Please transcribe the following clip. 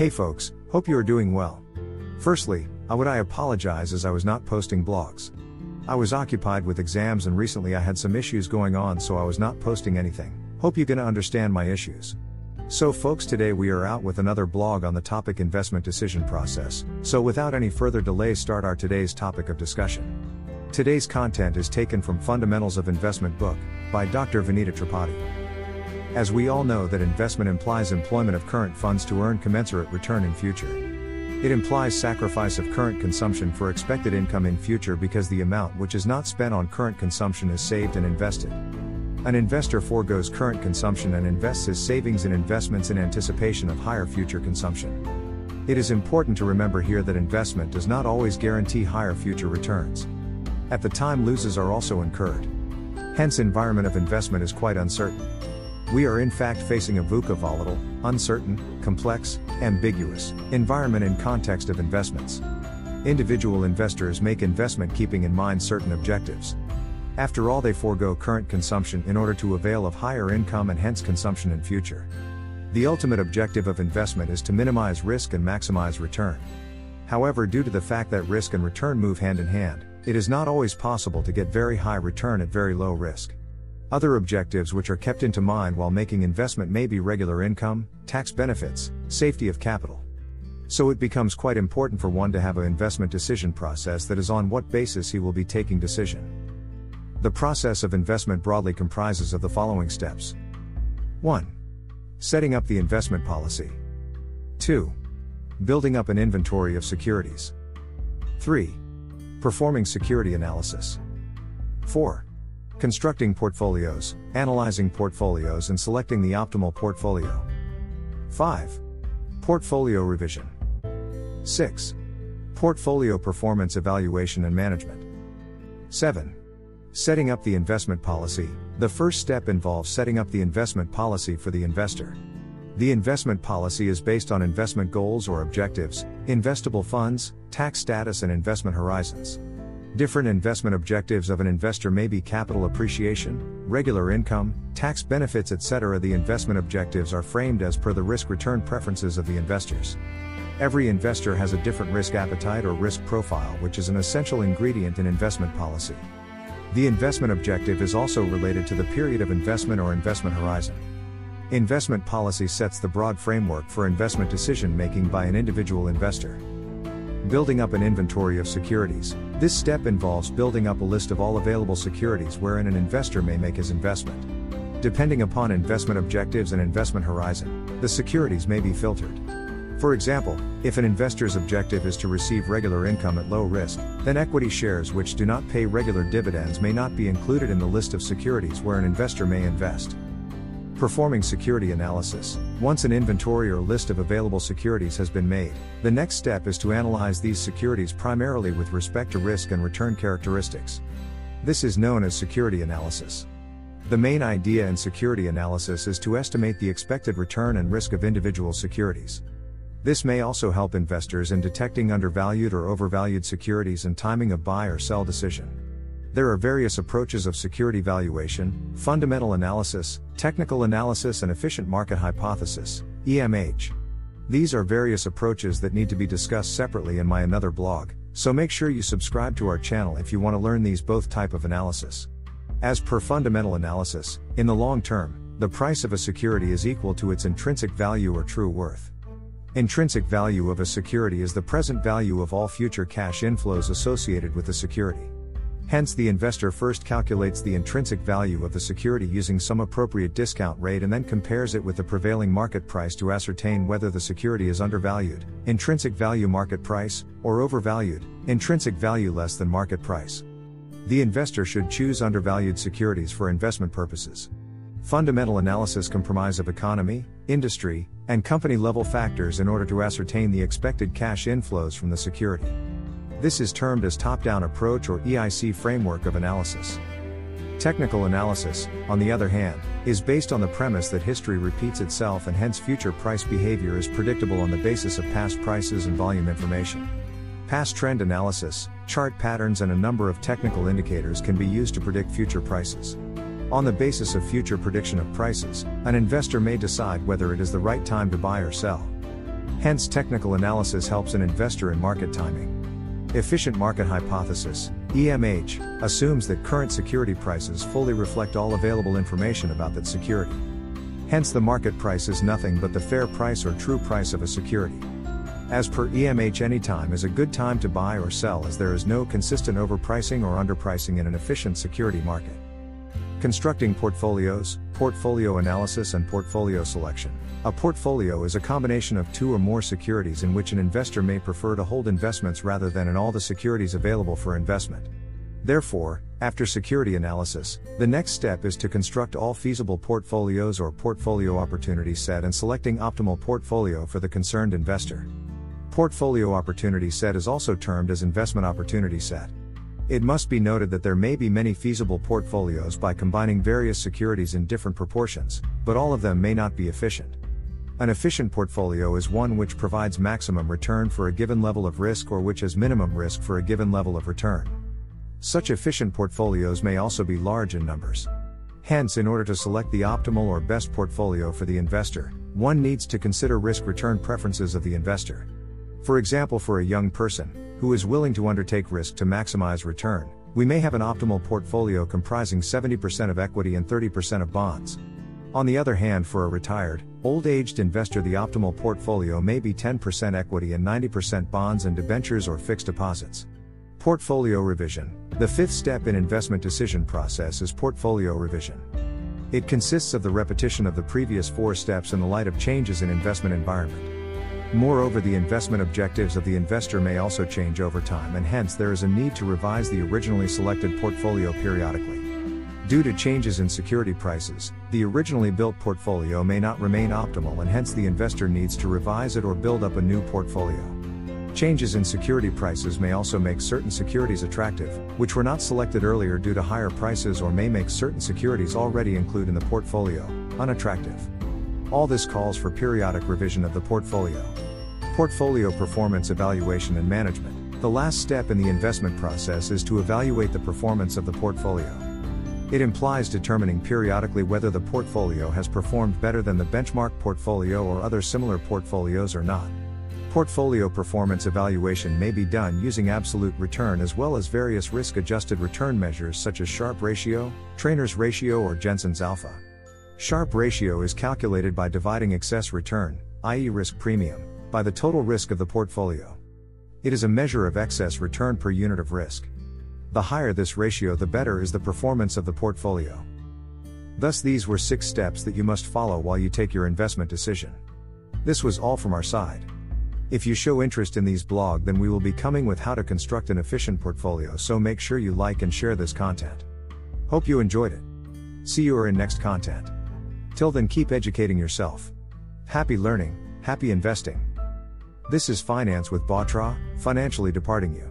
Hey folks, hope you are doing well. Firstly, I would I apologize as I was not posting blogs. I was occupied with exams and recently I had some issues going on so I was not posting anything. Hope you gonna understand my issues. So folks today we are out with another blog on the topic investment decision process. So without any further delay start our today's topic of discussion. Today's content is taken from Fundamentals of Investment book by Dr. Vanita Tripathi. As we all know that investment implies employment of current funds to earn commensurate return in future. It implies sacrifice of current consumption for expected income in future because the amount which is not spent on current consumption is saved and invested. An investor foregoes current consumption and invests his savings in investments in anticipation of higher future consumption. It is important to remember here that investment does not always guarantee higher future returns. At the time losses are also incurred. Hence environment of investment is quite uncertain. We are in fact facing a VUCA volatile, uncertain, complex, ambiguous environment in context of investments. Individual investors make investment keeping in mind certain objectives. After all, they forego current consumption in order to avail of higher income and hence consumption in future. The ultimate objective of investment is to minimize risk and maximize return. However, due to the fact that risk and return move hand in hand, it is not always possible to get very high return at very low risk. Other objectives which are kept into mind while making investment may be regular income, tax benefits, safety of capital. So it becomes quite important for one to have an investment decision process that is on what basis he will be taking decision. The process of investment broadly comprises of the following steps. 1. Setting up the investment policy. 2. Building up an inventory of securities. 3. Performing security analysis. 4. Constructing portfolios, analyzing portfolios and selecting the optimal portfolio. 5. Portfolio revision. 6. Portfolio performance evaluation and management. 7. Setting up the investment policy. The first step involves setting up the investment policy for the investor. The investment policy is based on investment goals or objectives, investable funds, tax status, and investment horizons. Different investment objectives of an investor may be capital appreciation, regular income, tax benefits, etc. The investment objectives are framed as per the risk return preferences of the investors. Every investor has a different risk appetite or risk profile, which is an essential ingredient in investment policy. The investment objective is also related to the period of investment or investment horizon. Investment policy sets the broad framework for investment decision making by an individual investor. Building up an inventory of securities. This step involves building up a list of all available securities wherein an investor may make his investment. Depending upon investment objectives and investment horizon, the securities may be filtered. For example, if an investor's objective is to receive regular income at low risk, then equity shares which do not pay regular dividends may not be included in the list of securities where an investor may invest. Performing security analysis. Once an inventory or list of available securities has been made, the next step is to analyze these securities primarily with respect to risk and return characteristics. This is known as security analysis. The main idea in security analysis is to estimate the expected return and risk of individual securities. This may also help investors in detecting undervalued or overvalued securities and timing of buy or sell decision. There are various approaches of security valuation, fundamental analysis, technical analysis, and efficient market hypothesis, EMH. These are various approaches that need to be discussed separately in my another blog, so make sure you subscribe to our channel if you want to learn these both type of analysis. As per fundamental analysis, in the long term, the price of a security is equal to its intrinsic value or true worth. Intrinsic value of a security is the present value of all future cash inflows associated with the security. Hence, the investor first calculates the intrinsic value of the security using some appropriate discount rate and then compares it with the prevailing market price to ascertain whether the security is undervalued, intrinsic value market price, or overvalued, intrinsic value less than market price. The investor should choose undervalued securities for investment purposes. Fundamental analysis comprise of economy, industry, and company level factors in order to ascertain the expected cash inflows from the security. This is termed as top-down approach or EIC framework of analysis. Technical analysis, on the other hand, is based on the premise that history repeats itself and hence future price behavior is predictable on the basis of past prices and volume information. Past trend analysis, chart patterns and a number of technical indicators can be used to predict future prices. On the basis of future prediction of prices, an investor may decide whether it is the right time to buy or sell. Hence, technical analysis helps an investor in market timing. Efficient Market Hypothesis, EMH, assumes that current security prices fully reflect all available information about that security. Hence, the market price is nothing but the fair price or true price of a security. As per EMH, any time is a good time to buy or sell as there is no consistent overpricing or underpricing in an efficient security market. Constructing portfolios, portfolio analysis, and portfolio selection. A portfolio is a combination of two or more securities in which an investor may prefer to hold investments rather than in all the securities available for investment. Therefore, after security analysis, the next step is to construct all feasible portfolios or portfolio opportunity set and selecting optimal portfolio for the concerned investor. Portfolio opportunity set is also termed as investment opportunity set. It must be noted that there may be many feasible portfolios by combining various securities in different proportions, but all of them may not be efficient. An efficient portfolio is one which provides maximum return for a given level of risk or which has minimum risk for a given level of return. Such efficient portfolios may also be large in numbers. Hence, in order to select the optimal or best portfolio for the investor, one needs to consider risk return preferences of the investor. For example, for a young person, who is willing to undertake risk to maximize return, we may have an optimal portfolio comprising 70% of equity and 30% of bonds. On the other hand, for a retired, old aged investor, the optimal portfolio may be 10% equity and 90% bonds and debentures or fixed deposits. Portfolio revision. The fifth step in investment decision process is portfolio revision. It consists of the repetition of the previous four steps in the light of changes in investment environment. Moreover, the investment objectives of the investor may also change over time, and hence there is a need to revise the originally selected portfolio periodically. Due to changes in security prices, the originally built portfolio may not remain optimal and hence the investor needs to revise it or build up a new portfolio. Changes in security prices may also make certain securities attractive, which were not selected earlier due to higher prices or may make certain securities already included in the portfolio unattractive. All this calls for periodic revision of the portfolio. Portfolio performance evaluation and management. The last step in the investment process is to evaluate the performance of the portfolio. It implies determining periodically whether the portfolio has performed better than the benchmark portfolio or other similar portfolios or not. Portfolio performance evaluation may be done using absolute return as well as various risk adjusted return measures such as Sharpe ratio, Treynor's ratio, or Jensen's alpha. Sharpe ratio is calculated by dividing excess return, i.e., risk premium, by the total risk of the portfolio. It is a measure of excess return per unit of risk. The higher this ratio, the better is the performance of the portfolio. Thus, these were six steps that you must follow while you take your investment decision. This was all from our side. If you show interest in these blog, then we will be coming with how to construct an efficient portfolio, so make sure you like and share this content. Hope you enjoyed it. See you in next content. Till then, keep educating yourself. Happy learning, happy investing. This is Finance with Batra, financially departing you.